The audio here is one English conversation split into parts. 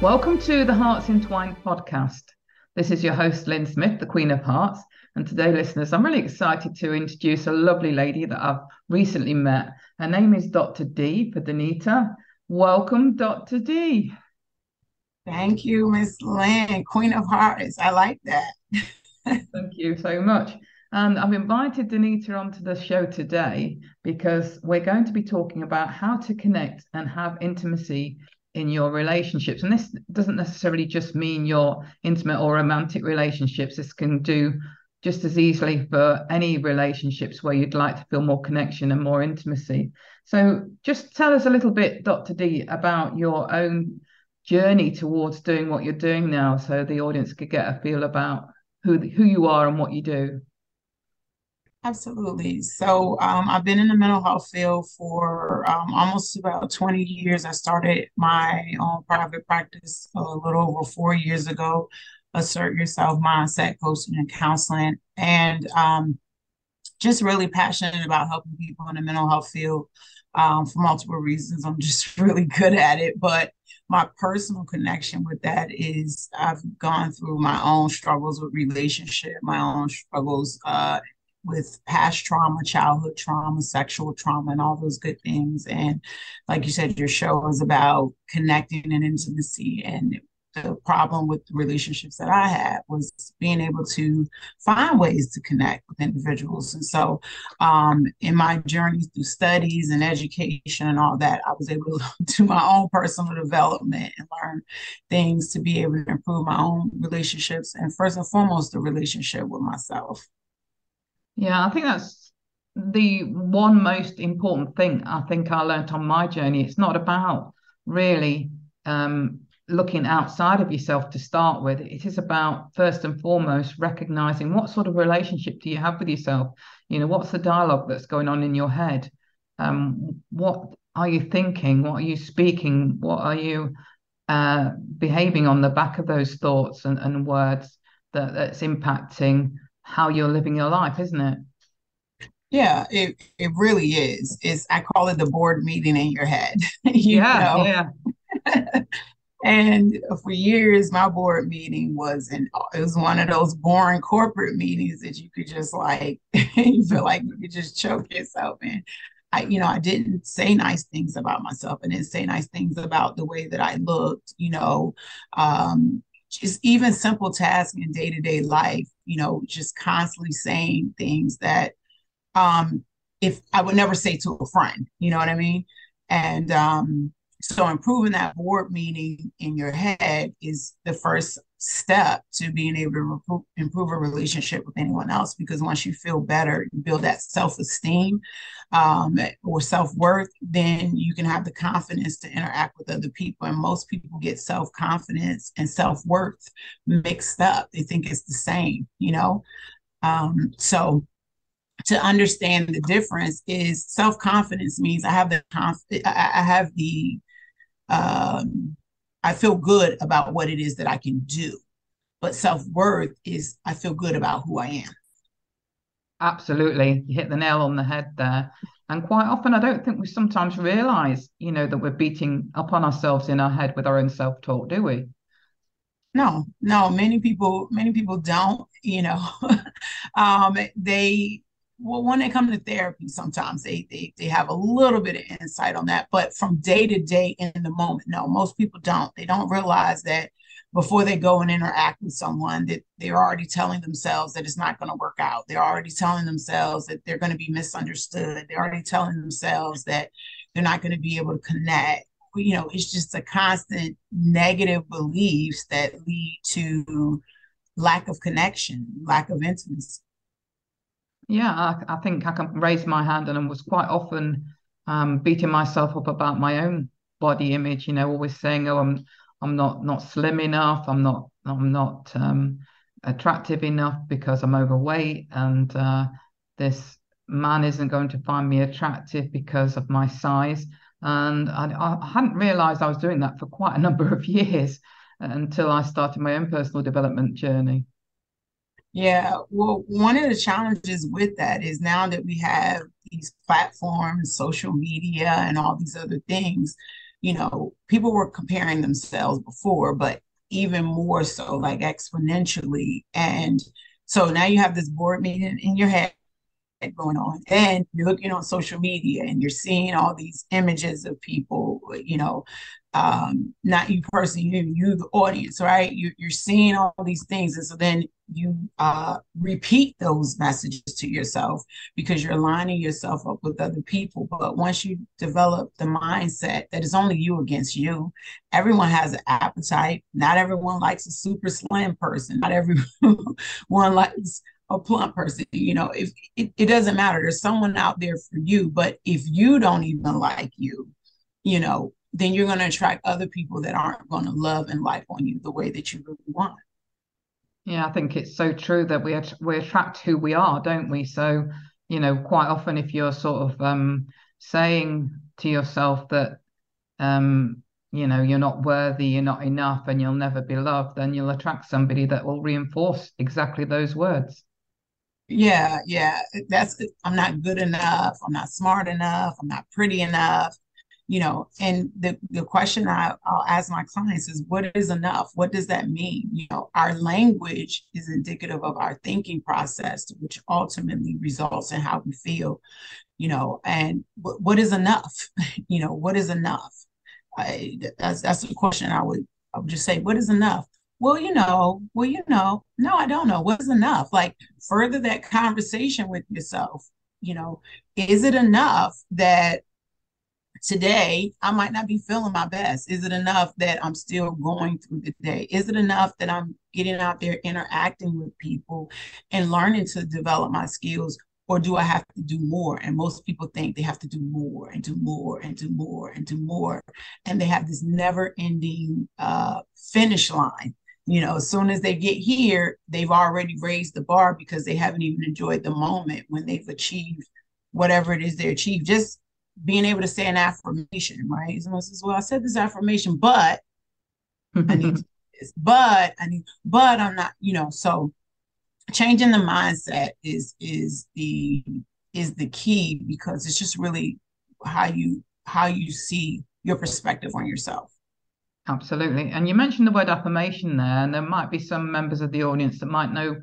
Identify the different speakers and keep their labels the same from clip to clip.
Speaker 1: Welcome to the Hearts Entwined podcast. This is your host, Lynn Smith, the Queen of Hearts. And today, listeners, I'm really excited to introduce a lovely lady that I've recently met. Her name is Dr. D for Danita. Welcome, Dr. D.
Speaker 2: Thank you, Miss Lynn, Queen of Hearts. I like that.
Speaker 1: Thank you so much. And I've invited Danita onto the show today because we're going to be talking about how to connect and have intimacy in your relationships. And this doesn't necessarily just mean your intimate or romantic relationships. This can do just as easily for any relationships where you'd like to feel more connection and more intimacy. So, just tell us a little bit, Dr. D, about your own journey towards doing what you're doing now so the audience could get a feel about who who you are and what you do.
Speaker 2: Absolutely. So um, I've been in the mental health field for um, almost about 20 years. I started my own private practice a little over four years ago, Assert Yourself Mindset Coaching and Counseling, and um, just really passionate about helping people in the mental health field um, for multiple reasons. I'm just really good at it. But my personal connection with that is I've gone through my own struggles with relationship, my own struggles uh, with past trauma, childhood trauma, sexual trauma, and all those good things. And like you said, your show is about connecting and intimacy. And the problem with the relationships that I had was being able to find ways to connect with individuals. And so, um, in my journey through studies and education and all that, I was able to do my own personal development and learn things to be able to improve my own relationships and, first and foremost, the relationship with myself.
Speaker 1: Yeah, I think that's the one most important thing I think I learned on my journey. It's not about really um, looking outside of yourself to start with. It is about first and foremost recognizing what sort of relationship do you have with yourself. You know, what's the dialogue that's going on in your head? Um, what are you thinking? What are you speaking? What are you uh, behaving on the back of those thoughts and, and words that, that's impacting how you're living your life, isn't it?
Speaker 2: Yeah, it it really is. It's I call it the board meeting in your head. you
Speaker 1: yeah, yeah.
Speaker 2: and for years, my board meeting was and it was one of those boring corporate meetings that you could just like you feel like you could just choke yourself in. I, you know, I didn't say nice things about myself. I didn't say nice things about the way that I looked. You know, um, just even simple tasks in day to day life, you know, just constantly saying things that um, if I would never say to a friend, you know what I mean? And um, so improving that board meeting in your head is the first step to being able to improve a relationship with anyone else because once you feel better you build that self-esteem um, or self-worth then you can have the confidence to interact with other people. And most people get self-confidence and self-worth mixed up. They think it's the same you know? Um, so to understand the difference is self-confidence means i have the conf- i have the um, I feel good about what it is that I can do. But self worth is I feel good about who I am.
Speaker 1: Absolutely. You hit the nail on the head there. And quite often, I don't think we sometimes realize, you know, that we're beating up on ourselves in our head with our own self talk, do we?
Speaker 2: No, no. Many people, many people don't. You know, um, they well, when they come to therapy, sometimes they, they they have a little bit of insight on that. But from day to day in the moment, no, most people don't. They don't realize that before they go and interact with someone that they're already telling themselves that it's not going to work out. They're already telling themselves that they're going to be misunderstood. They're already telling themselves that they're not going to be able to connect. You know, it's just a constant negative beliefs that lead to lack of connection, lack of intimacy.
Speaker 1: Yeah, I, I, think I can raise my hand, and I was quite often um, beating myself up about my own body image, you know, always saying, "Oh, I'm I'm not not slim enough. I'm not I'm not um, attractive enough because I'm overweight, and uh, this man isn't going to find me attractive because of my size." And I, I hadn't realised I was doing that for quite a number of years until I started my own personal development journey.
Speaker 2: Yeah, well, one of the challenges with that is now that we have these platforms, social media, and all these other things, you know, people were comparing themselves before, but even more so, like exponentially. And so now you have this board meeting in your head going on and you're looking on social media and you're seeing all these images of people you know um not you personally you you the audience right? You, you're seeing all these things and so then you uh repeat those messages to yourself because you're lining yourself up with other people. But once you develop the mindset that it's only you against you everyone has an appetite. Not everyone likes a super slim person. Not everyone likes a plump person you know if it, it doesn't matter. There's someone out there for you but if you don't even like you you know then you're going to attract other people that aren't going to love and like on you the way that you really want.
Speaker 1: Yeah i think it's so true that we we attract who we are don't we? So you know quite often if you're sort of um saying to yourself that um you know you're not worthy you're not enough and you'll never be loved then you'll attract somebody that will reinforce exactly those words
Speaker 2: yeah, yeah. That's I'm not good enough. I'm not smart enough. I'm not pretty enough. You know, and the the question I, I'll ask my clients is, what is enough? What does that mean? You know, our language is indicative of our thinking process, which ultimately results in how we feel. You know, and what, what is enough? you know, what is enough? I, that's that's the question I would I would just say, what is enough? Well, you know, well, you know, no, I don't know. What's enough? Like further that conversation with yourself. You know, is it enough that today I might not be feeling my best? Is it enough that I'm still going through the day? Is it enough that I'm getting out there interacting with people and learning to develop my skills? Or do I have to do more? And most people think they have to do more and do more and do more and do more. And they have this never ending uh, finish line you know, as soon as they get here, they've already raised the bar because they haven't even enjoyed the moment when they've achieved whatever it is they achieved. Just being able to say an affirmation, right? Someone says, Well, I said this affirmation, but I need to this, but I need, but I'm not, you know, so changing the mindset is is the is the key because it's just really how you how you see your perspective on yourself.
Speaker 1: Absolutely. And you mentioned the word affirmation there, and there might be some members of the audience that might know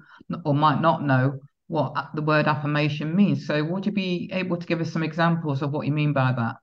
Speaker 1: or might not know what the word affirmation means. So, would you be able to give us some examples of what you mean by that?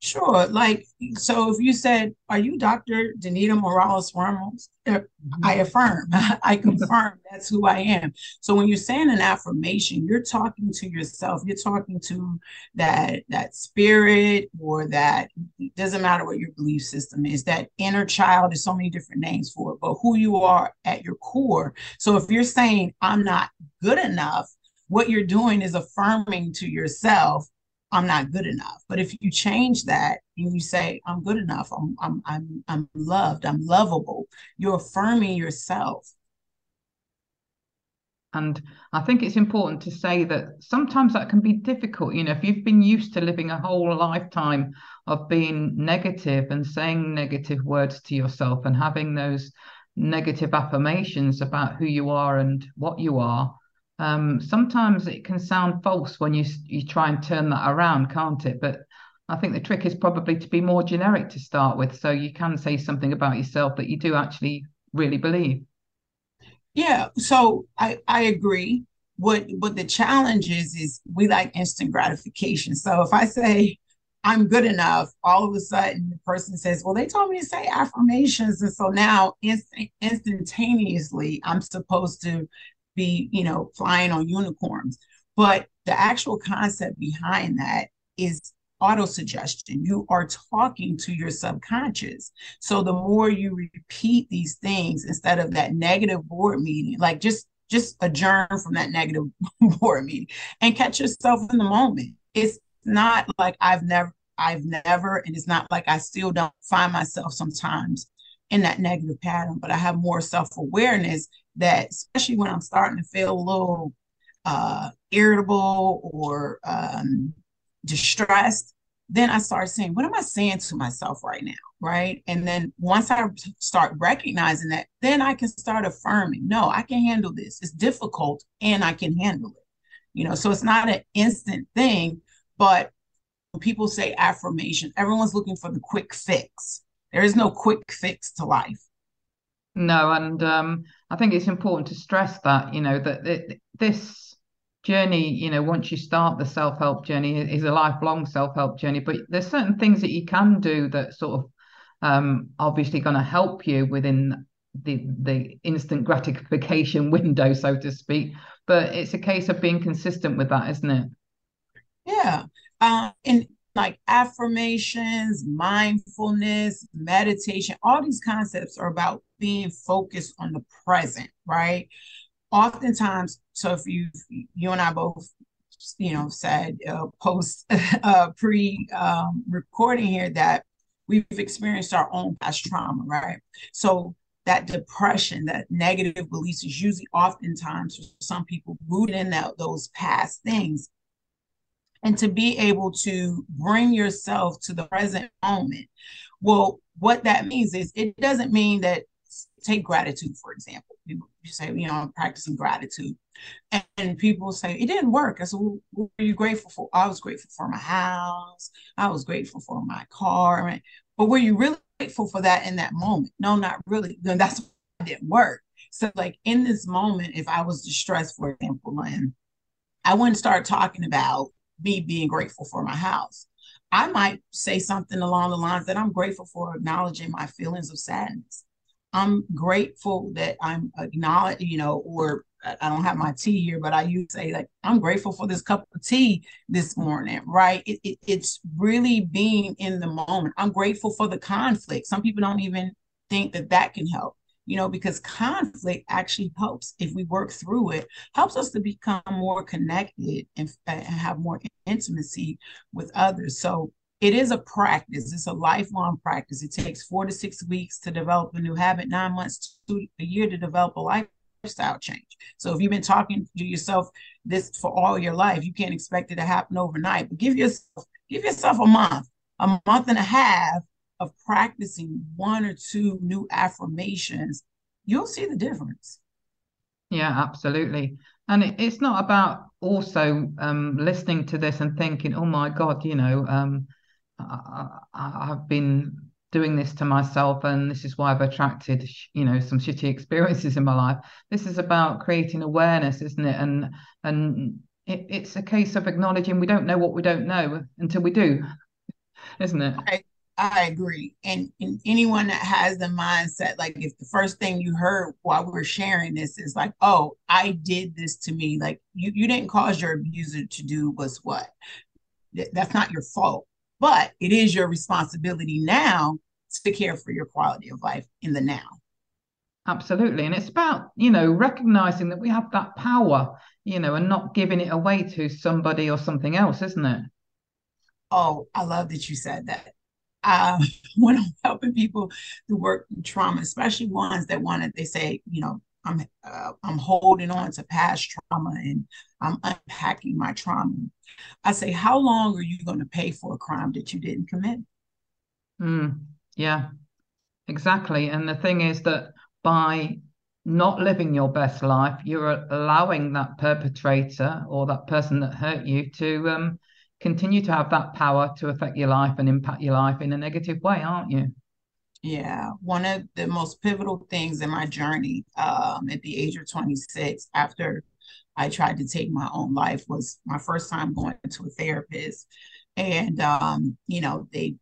Speaker 2: Sure. Like, so if you said, Are you Dr. Danita Morales Ramos? Uh, I mm-hmm. affirm, I confirm that's who I am. So when you're saying an affirmation, you're talking to yourself, you're talking to that that spirit or that doesn't matter what your belief system is, that inner child, there's so many different names for it, but who you are at your core. So if you're saying, I'm not good enough, what you're doing is affirming to yourself I'm not good enough. But if you change that and you say, I'm good enough, I'm I'm I'm I'm loved, I'm lovable, you're affirming yourself.
Speaker 1: And I think it's important to say that sometimes that can be difficult. You know, if you've been used to living a whole lifetime of being negative and saying negative words to yourself and having those negative affirmations about who you are and what you are, um, sometimes it can sound false when you you try and turn that around, can't it? But I think the trick is probably to be more generic to start with, so you can say something about yourself that you do actually really believe.
Speaker 2: Yeah, so I I agree. What what the challenge is is we like instant gratification. So if I say I'm good enough, all of a sudden the person says, "Well, they told me to say affirmations," and so now instant, instantaneously I'm supposed to be, you know, flying on unicorns. But the actual concept behind that is auto suggestion. You are talking to your subconscious. So the more you repeat these things instead of that negative board meeting, like just just adjourn from that negative board meeting and catch yourself in the moment. It's not like I've never I've never, and it's not like I still don't find myself sometimes in that negative pattern, but I have more self awareness that, especially when I'm starting to feel a little uh, irritable or um, distressed, then I start saying, What am I saying to myself right now? Right. And then once I start recognizing that, then I can start affirming, No, I can handle this. It's difficult and I can handle it. You know, so it's not an instant thing, but people say affirmation, everyone's looking for the quick fix. There is no quick fix to life.
Speaker 1: No, and um, I think it's important to stress that, you know, that, this journey you know once you start the self-help journey is a lifelong self-help journey but there's certain things that you can do that sort of um, obviously going to help you within the the instant gratification window so to speak but it's a case of being consistent with that isn't it?
Speaker 2: Yeah uh, and like affirmations mindfulness meditation all these concepts are about being focused on the present right oftentimes, so if you you and I both, you know, said uh, post uh, pre um, recording here that we've experienced our own past trauma, right? So that depression, that negative beliefs is usually oftentimes for some people rooted in that those past things. And to be able to bring yourself to the present moment. Well, what that means is it doesn't mean that take gratitude, for example. You, say, you know, I'm practicing gratitude. And, and people say, it didn't work. I said, well, what are you grateful for? I was grateful for my house. I was grateful for my car. But were you really grateful for that in that moment? No, not really. Then that's why it didn't work. So, like in this moment, if I was distressed, for example, and I wouldn't start talking about me being grateful for my house. I might say something along the lines that I'm grateful for acknowledging my feelings of sadness. I'm grateful that I'm acknowledged, you know, or I don't have my tea here, but I used to say like I'm grateful for this cup of tea this morning, right? It, it, it's really being in the moment. I'm grateful for the conflict. Some people don't even think that that can help, you know, because conflict actually helps if we work through it, helps us to become more connected and, and have more intimacy with others. So it is a practice. It's a lifelong practice. It takes four to six weeks to develop a new habit, nine months to a year to develop a lifestyle change. So if you've been talking to yourself this for all your life, you can't expect it to happen overnight. But give yourself give yourself a month, a month and a half of practicing one or two new affirmations. You'll see the difference.
Speaker 1: Yeah, absolutely. And it, it's not about also um, listening to this and thinking, oh my God, you know, um, I, have been doing this to myself and this is why I've attracted you know some shitty experiences in my life this is about creating awareness isn't it and and it, it's a case of acknowledging we don't know what we don't know until we do isn't it
Speaker 2: I, I agree and, and anyone that has the mindset like if the first thing you heard while we're sharing this is like oh I did this to me like you, you didn't cause your abuser to do was what that's not your fault but it is your responsibility now to care for your quality of life in the now.
Speaker 1: Absolutely. And it's about, you know, recognizing that we have that power, you know, and not giving it away to somebody or something else, isn't it?
Speaker 2: Oh, I love that you said that. Uh, when I'm helping people to work trauma, especially ones that want it, they say, you know, I'm uh, I'm holding on to past trauma and I'm unpacking my trauma. I say, how long are you going to pay for a crime that you didn't commit?
Speaker 1: Mm, yeah, exactly. And the thing is that by not living your best life, you're allowing that perpetrator or that person that hurt you to um, continue to have that power to affect your life and impact your life in a negative way, aren't you?
Speaker 2: Yeah, one of the most pivotal things in my journey um, at the age of 26, after I tried to take my own life, was my first time going to a therapist. And, um, you know, they,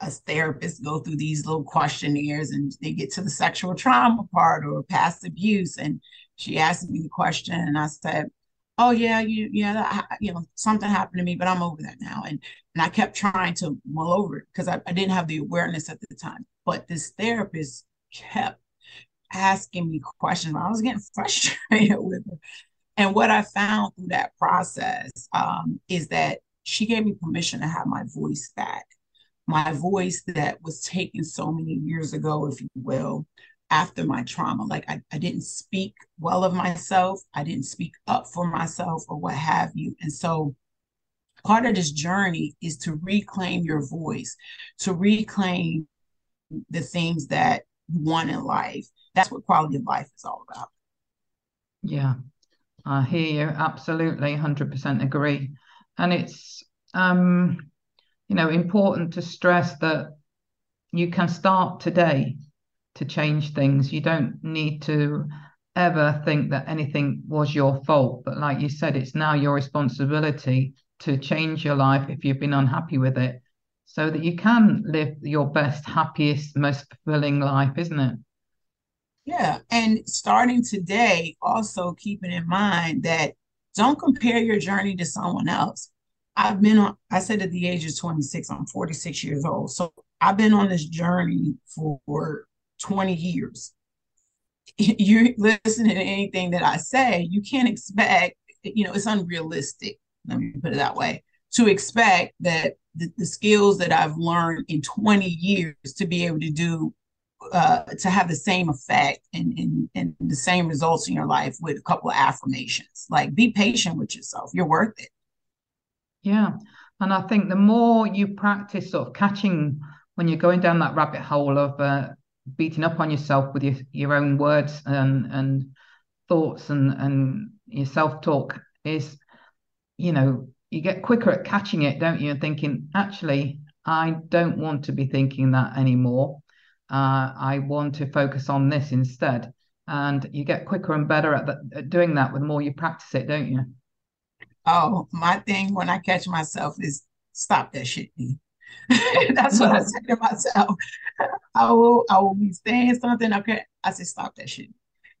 Speaker 2: us therapists go through these little questionnaires and they get to the sexual trauma part or past abuse. And she asked me the question, and I said, oh yeah, you yeah, that, you know, something happened to me, but I'm over that now. And and I kept trying to mull over it because I, I didn't have the awareness at the time. But this therapist kept asking me questions. I was getting frustrated with her. And what I found through that process um, is that she gave me permission to have my voice back. My voice that was taken so many years ago, if you will, after my trauma. Like I, I didn't speak well of myself, I didn't speak up for myself or what have you. And so part of this journey is to reclaim your voice, to reclaim the things that you want in life. That's what quality of life is all about.
Speaker 1: Yeah, I hear you. Absolutely, 100% agree. And it's, um, you know, important to stress that you can start today to change things. You don't need to ever think that anything was your fault. But like you said, it's now your responsibility to change your life if you've been unhappy with it so that you can live your best, happiest, most fulfilling life, isn't it?
Speaker 2: Yeah. And starting today, also keeping in mind that don't compare your journey to someone else. I've been on, I said at the age of 26, I'm 46 years old. So I've been on this journey for 20 years. You listen to anything that I say, you can't expect, you know, it's unrealistic. Let me put it that way to expect that the, the skills that I've learned in 20 years to be able to do uh, to have the same effect and, and, and the same results in your life with a couple of affirmations. Like be patient with yourself. You're worth it.
Speaker 1: Yeah. And I think the more you practice sort of catching when you're going down that rabbit hole of uh, beating up on yourself with your, your own words and, and thoughts and, and your self-talk is, you know, you get quicker at catching it, don't you? And thinking, actually, I don't want to be thinking that anymore. Uh, I want to focus on this instead. And you get quicker and better at, the, at doing that the more you practice it, don't you?
Speaker 2: Oh, my thing when I catch myself is stop that shit. That's what I say to myself. I will I will be saying something. Okay. I say stop that shit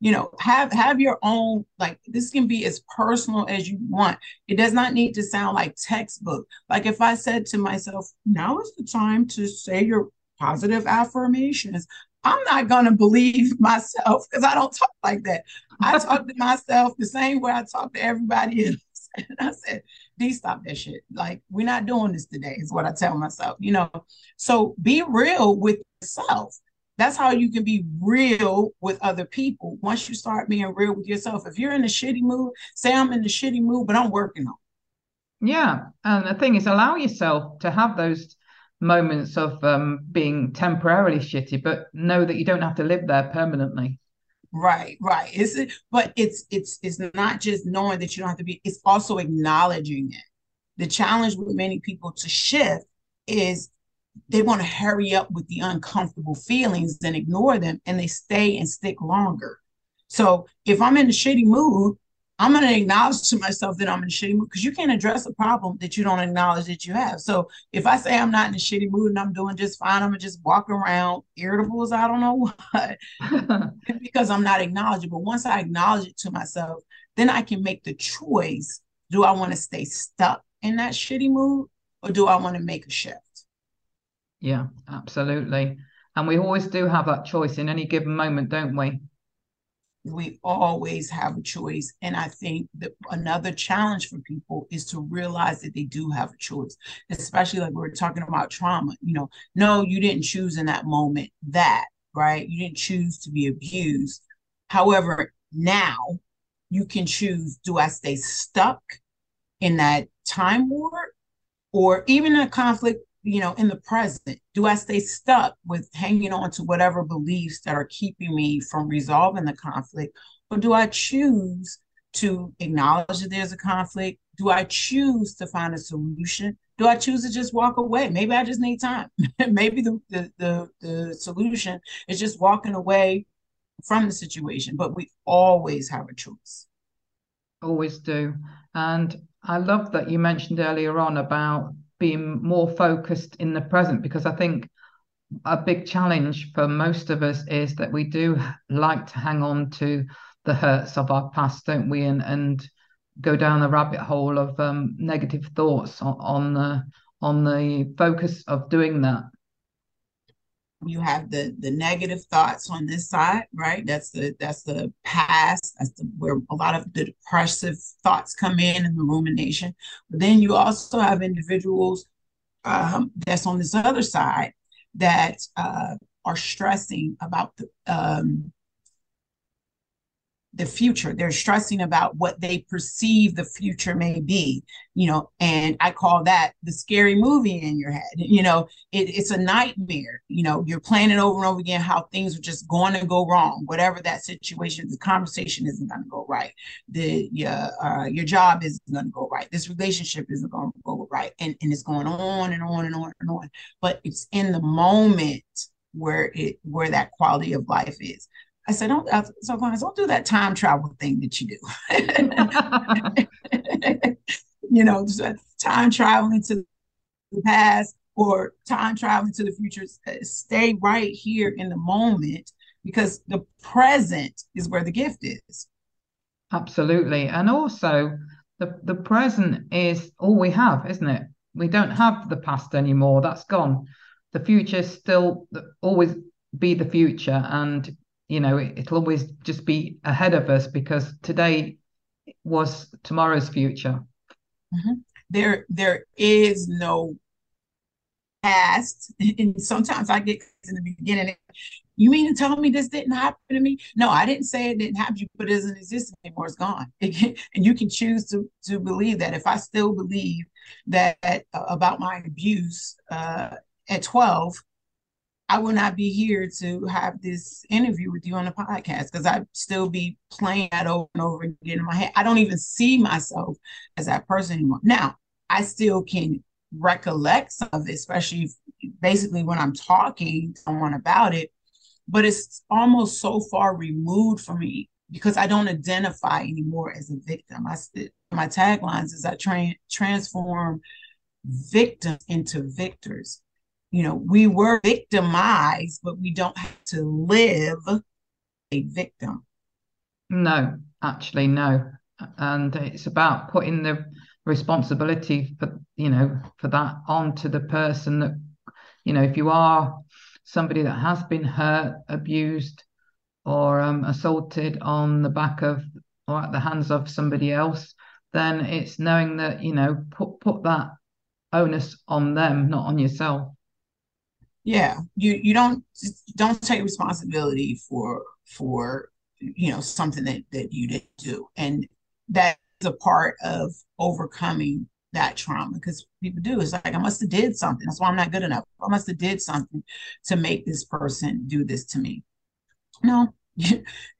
Speaker 2: you know have have your own like this can be as personal as you want it does not need to sound like textbook like if i said to myself now is the time to say your positive affirmations i'm not going to believe myself because i don't talk like that i talk to myself the same way i talk to everybody else and i said Stop that shit like we're not doing this today is what i tell myself you know so be real with yourself that's how you can be real with other people once you start being real with yourself. If you're in a shitty mood, say I'm in a shitty mood, but I'm working on.
Speaker 1: Yeah, and the thing is, allow yourself to have those moments of um, being temporarily shitty, but know that you don't have to live there permanently.
Speaker 2: Right, right. It's but it's it's it's not just knowing that you don't have to be. It's also acknowledging it. The challenge with many people to shift is they want to hurry up with the uncomfortable feelings and ignore them and they stay and stick longer. So if I'm in a shitty mood, I'm going to acknowledge to myself that I'm in a shitty mood because you can't address a problem that you don't acknowledge that you have. So if I say I'm not in a shitty mood and I'm doing just fine, I'm just walking around irritable as I don't know what because I'm not acknowledging. But once I acknowledge it to myself, then I can make the choice. Do I want to stay stuck in that shitty mood or do I want to make a shift?
Speaker 1: Yeah, absolutely. And we always do have that choice in any given moment, don't we?
Speaker 2: We always have a choice. And I think that another challenge for people is to realize that they do have a choice, especially like we are talking about trauma. You know, no, you didn't choose in that moment that, right? You didn't choose to be abused. However, now you can choose do I stay stuck in that time warp or even a conflict you know, in the present? Do I stay stuck with hanging on to whatever beliefs that are keeping me from resolving the conflict? Or do I choose to acknowledge that there's a conflict? Do I choose to find a solution? Do I choose to just walk away? Maybe I just need time. Maybe the, the, the, the solution is just walking away from the situation, but we always have a choice.
Speaker 1: Always do. And I love that you mentioned earlier on about being more focused in the present because I think a big challenge for most of us is that we do like to hang on to the hurts of our past, don't we? And and go down the rabbit hole of um, negative thoughts on, on the on the focus of doing that.
Speaker 2: You have the the negative thoughts on this side right? That's the that's the past that's the where a lot of the depressive thoughts come in and the rumination. But then you also have individuals um, that's on this other side that uh, are stressing about the um, the future. They're stressing about what they perceive the future may be, you know, and I call that the scary movie in your head. You know, it, it's a nightmare. You know, you're planning over and over again how things are just going to go wrong, whatever that situation, the conversation isn't going to go right. The your uh, your job isn't going to go right. This relationship isn't going to go right, and and it's going on and on and on and on. But it's in the moment where it where that quality of life is. I said, don't, I, so Clarence, don't do that time travel thing that you do. you know, uh, time traveling to the past or time traveling to the future. Uh, stay right here in the moment because the present is where the gift is.
Speaker 1: Absolutely. And also, the, the present is all we have, isn't it? We don't have the past anymore. That's gone. The future still always be the future. And you know it, will always just be ahead of us because today was tomorrow's future.
Speaker 2: Mm-hmm. there there is no past. And sometimes i get in the beginning. You mean to tell me this didn't happen to me? No i didn't say it didn't happen to you but it doesn't exist anymore. It's gone. And you can choose to to believe that. If i still believe that uh, about my abuse uh, at 12 I will not be here to have this interview with you on the podcast because I'd still be playing that over and over again in my head. I don't even see myself as that person anymore. Now, I still can recollect some of it, especially if, basically when I'm talking to someone about it, but it's almost so far removed from me because I don't identify anymore as a victim. I my taglines is I tra- transform victims into victors you know, we were victimized, but we don't have to live a victim.
Speaker 1: No, actually, no. And it's about putting the responsibility for, you know, for that onto the person that, you know, if you are somebody that has been hurt, abused, or um, assaulted on the back of or at the hands of somebody else, then it's knowing that, you know, put put that onus on them, not on yourself
Speaker 2: yeah you you don't don't take responsibility for for you know something that that you didn't do. And that's a part of overcoming that trauma because people do. It's like i must have did something. That's why i'm not good enough. I must have did something to make this person do this to me. No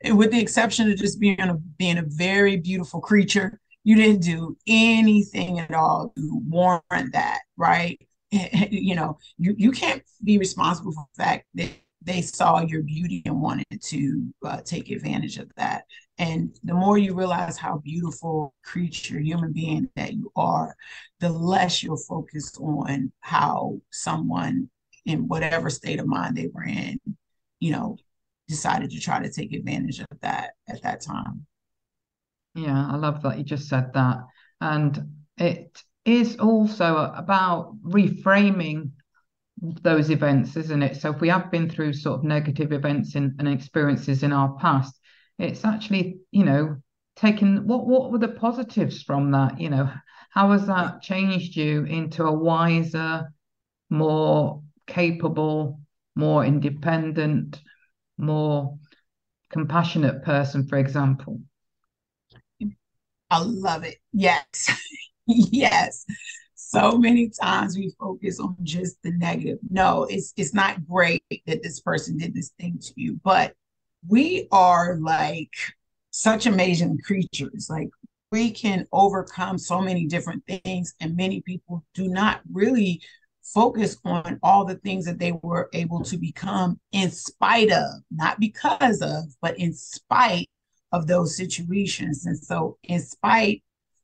Speaker 2: with the exception of just being a being a very beautiful creature you didn't do anything at all to warrant that right you know, you, you can't be responsible for the fact that they saw your beauty and wanted to uh, take advantage of that. And the more you realize how beautiful creature, human being that you are, the less you'll focus on how someone in whatever state of mind they were in, you know, decided to try to take advantage of that at that time.
Speaker 1: Yeah, I love that you just said that. And it is also about reframing those events, isn't it? So if we have been through sort of negative events in, and experiences in our past, it's actually, you know, taking what what were the positives from that? You know, how has that changed you into a wiser, more capable, more independent, more compassionate person, for example?
Speaker 2: I love it. Yes. yes. So many times we focus on just the negative. No, it's it's not great that this person did this thing to you, but we are like such amazing creatures. Like we can overcome so many different things, and many people do not really focus on all the things that they were able to become in spite of, not because of, but in spite of those situations. And so, in spite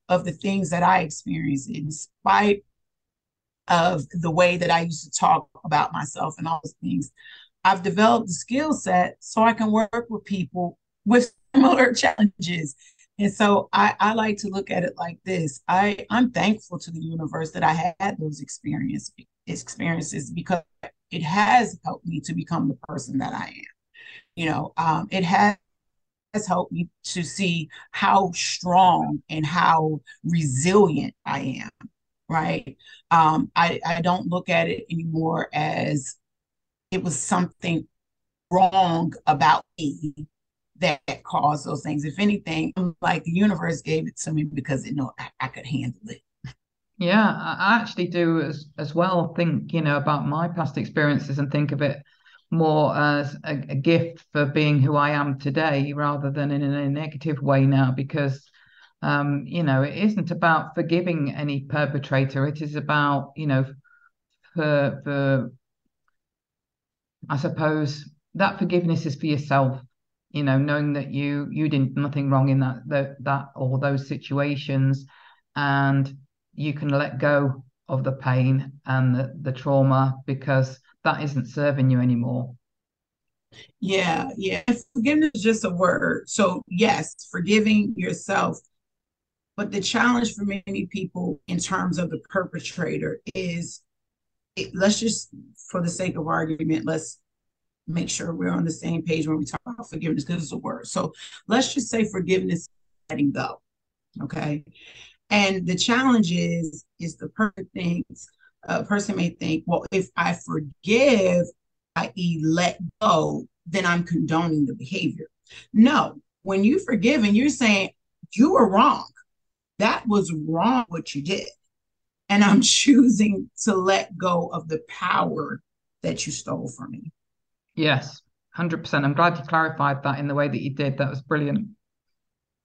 Speaker 2: of the things that I experienced, in spite of the way that I used to talk about myself and all those things. I've developed the skill set so I can work with people with similar challenges. And so I, I like to look at it like this. I, I'm thankful to the universe that I had those experience, experiences because it has helped me to become the person that I am. You know, um, it has has helped me to see how strong and how resilient I am. Right. Um, I, I don't look at it anymore as it was something wrong about me that caused those things. If anything, like the universe gave it to me because it know I, I could handle it.
Speaker 1: Yeah, I actually do as as well think, you know, about my past experiences and think of it more as a, a gift for being who I am today rather than in a negative way now because um, you know, it isn't about forgiving any perpetrator. It is about, you know, for for I suppose that forgiveness is for yourself you know knowing that you you did nothing wrong in that that, that or those situations and you can let go of the pain and the, the trauma because that isn't serving you anymore
Speaker 2: yeah yeah forgiveness is just a word so yes forgiving yourself but the challenge for many people in terms of the perpetrator is it, let's just for the sake of argument let's make sure we're on the same page when we talk about forgiveness because it's a word. So let's just say forgiveness, letting go. Okay. And the challenge is, is the person thinks, a person may think, well, if I forgive, i.e., let go, then I'm condoning the behavior. No, when you forgive and you're saying you were wrong, that was wrong what you did. And I'm choosing to let go of the power that you stole from me.
Speaker 1: Yes, 100%. I'm glad you clarified that in the way that you did. That was brilliant.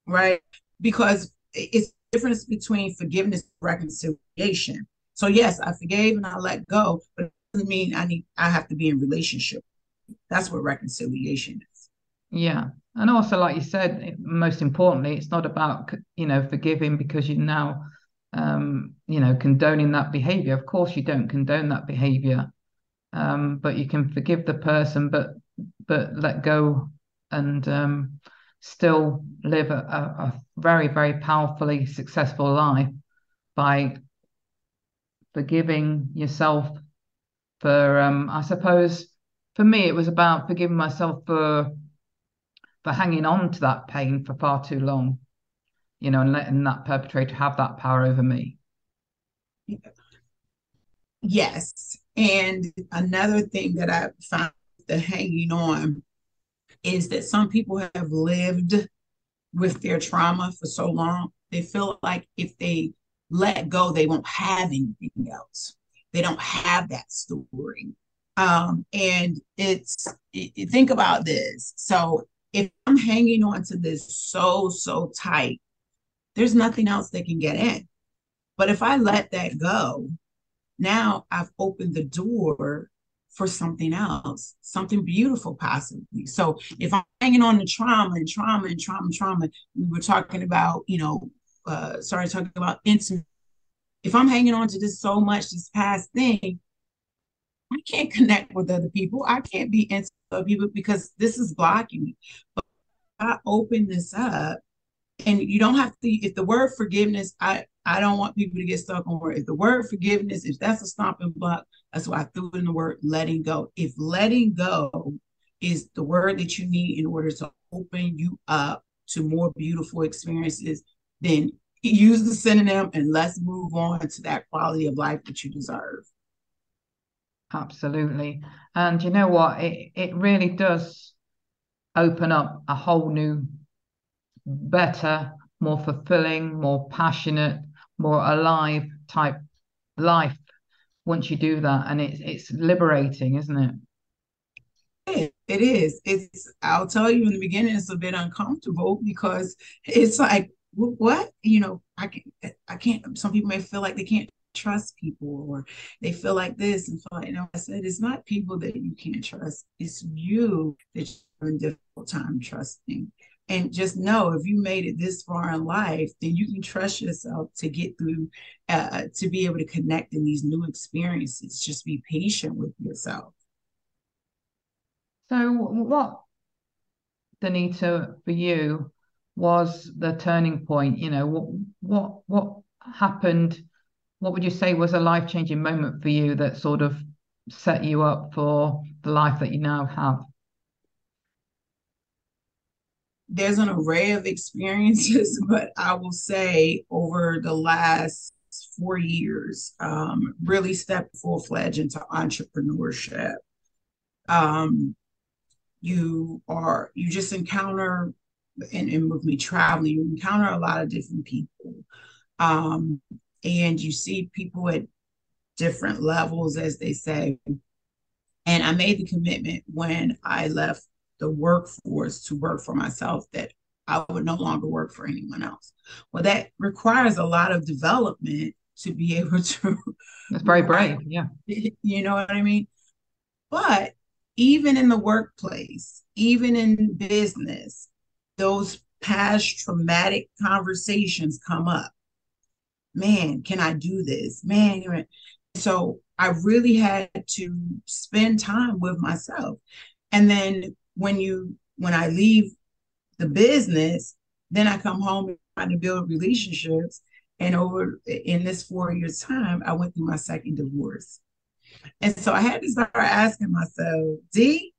Speaker 2: Right. Because it's difference between forgiveness and reconciliation. So yes, I forgave and I let go, but it doesn't mean I need I have to be in relationship. That's what reconciliation is.
Speaker 1: Yeah. And also, like you said, most importantly, it's not about you know forgiving because you now um, you know condoning that behavior. Of course, you don't condone that behavior, um, but you can forgive the person, but but let go and um, still live a, a, very very powerfully successful life by forgiving yourself for um, I suppose for me it was about forgiving myself for for hanging on to that pain for far too long, you know, and letting that perpetrator have that power over me.
Speaker 2: Yes. And another thing that I found the hanging on is that some people have lived with their trauma for so long, they feel like if they let go, they won't have anything else. They don't have that story. Um, and it's it, think about this. So if I'm hanging on to this so, so tight, there's nothing else that can get in. But if I let that go, now I've opened the door for something else, something beautiful possibly. So if I'm hanging on to trauma and trauma and trauma and trauma, we were talking about, you know, uh, sorry, talking about intimate. If I'm hanging on to this so much, this past thing, I can't connect with other people. I can't be intimate with people because this is blocking me. But I open this up, and you don't have to. If the word forgiveness, I I don't want people to get stuck on word. If the word forgiveness, if that's a stomping block, that's why I threw in the word letting go. If letting go is the word that you need in order to open you up to more beautiful experiences, then use the synonym and let's move on to that quality of life that you deserve.
Speaker 1: Absolutely. And you know what? It it really does open up a whole new, better, more fulfilling, more passionate, more alive type life once you do that and it's it's liberating isn't it
Speaker 2: it is it's i'll tell you in the beginning it's a bit uncomfortable because it's like what? You know i can't i can't some people may feel like they can't trust people or they feel like this and feel like you know i said it's not people that you can't trust it's you that you're in difficult time trusting. And just know if you made it this far in life then you can trust yourself to get through uh, to be able to connect in these new experiences. Just be patient with yourself.
Speaker 1: So what Danita for you was the turning point you know what what what happened what would you say was a life-changing moment for you that sort of set you up for the life that you now have?
Speaker 2: There's an array of experiences, but I will say over the last four years, um, really stepped full fledged into entrepreneurship. Um, you are you just encounter and, and with me traveling, you encounter a lot of different people. Um, and you see people at different levels, as they say. And I made the commitment when I left the workforce to work for myself that I would no longer work for anyone else. Well, that requires a lot of development to be able to.
Speaker 1: That's very brave. Yeah.
Speaker 2: You know what I mean? But even in the workplace, even in business, those past traumatic conversations come up. Man, can I do this? Man, so I really had to spend time with myself. And then when you when I leave the business, then I come home and try to build relationships. And over in this four years time, I went through my second divorce. And so I had to start asking myself, D,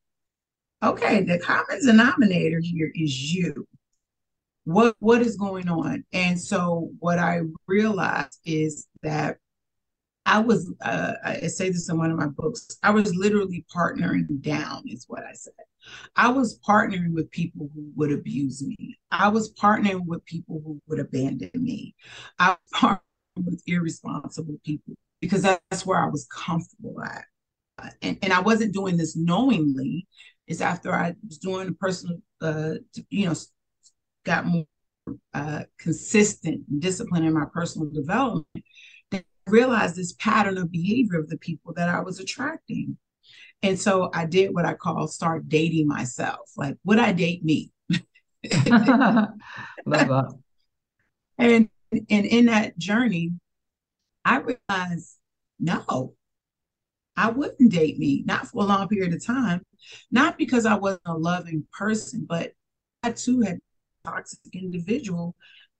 Speaker 2: okay, the common denominator here is you. What what is going on? And so what I realized is that I was uh, I say this in one of my books. I was literally partnering down, is what I said. I was partnering with people who would abuse me. I was partnering with people who would abandon me. I was partnering with irresponsible people because that's where I was comfortable at. And, and I wasn't doing this knowingly. It's after I was doing a personal, uh, you know, got more uh, consistent discipline in my personal development that I realized this pattern of behavior of the people that I was attracting. And so I did what I call start dating myself. Like, would I date me?
Speaker 1: Love that.
Speaker 2: And and in that journey, I realized no, I wouldn't date me, not for a long period of time, not because I wasn't a loving person, but I too had toxic individual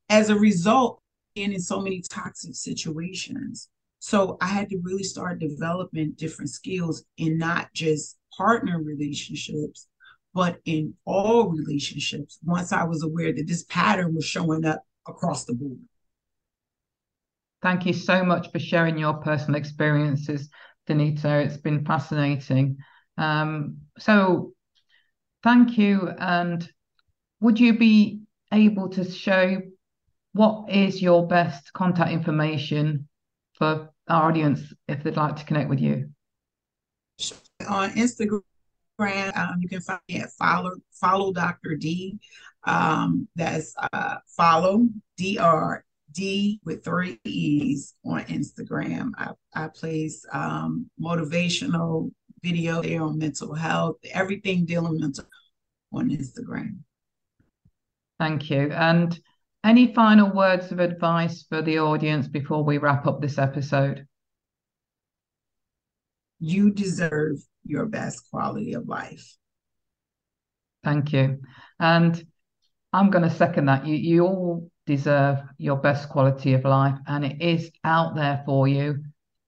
Speaker 2: as a result being in so many toxic situations. So I had to really start developing different skills in not just partner relationships, but in all relationships once I was aware that this pattern was showing up across the board.
Speaker 1: Thank you so much for sharing your personal experiences, Danita. It's been fascinating. Um, so, thank you. And would you be able to show what is your best contact information for our audience if they'd like to connect with you?
Speaker 2: On Instagram, um, you can find me at follow follow Dr. D. Um, that's uh, follow D R D with three E's on Instagram. I, I place um, motivational video there on mental health, everything dealing mental on Instagram.
Speaker 1: Thank you. And any final words of advice for the audience before we wrap up this episode?
Speaker 2: You deserve your best quality of life.
Speaker 1: Thank you. And I'm going to second that. You you all deserve your best quality of life, and it is out there for you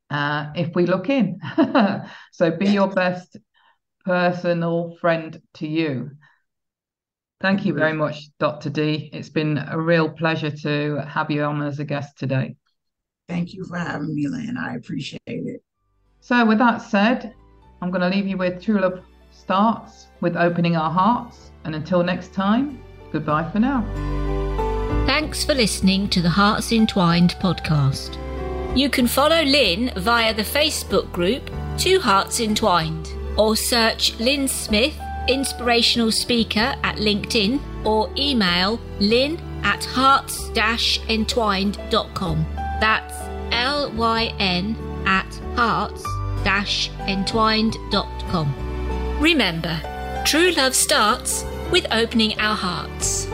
Speaker 1: uh, if we look in. so be your best personal friend to you. Thank you very much, Dr. D. It's been a real pleasure to have you on as a guest today.
Speaker 2: Thank you for having me, Lynn. I appreciate it.
Speaker 1: So, with that said, I'm going to leave you with True Love Starts with Opening Our Hearts. And until next time, goodbye for now.
Speaker 3: Thanks for listening to the Hearts Entwined podcast. You can follow Lynn via the Facebook group Two Hearts Entwined or search Lynn Smith, inspirational speaker at LinkedIn or email lynn at hearts entwined.com. That's L Y N at hearts entwined.com. Remember, true love starts with opening our hearts.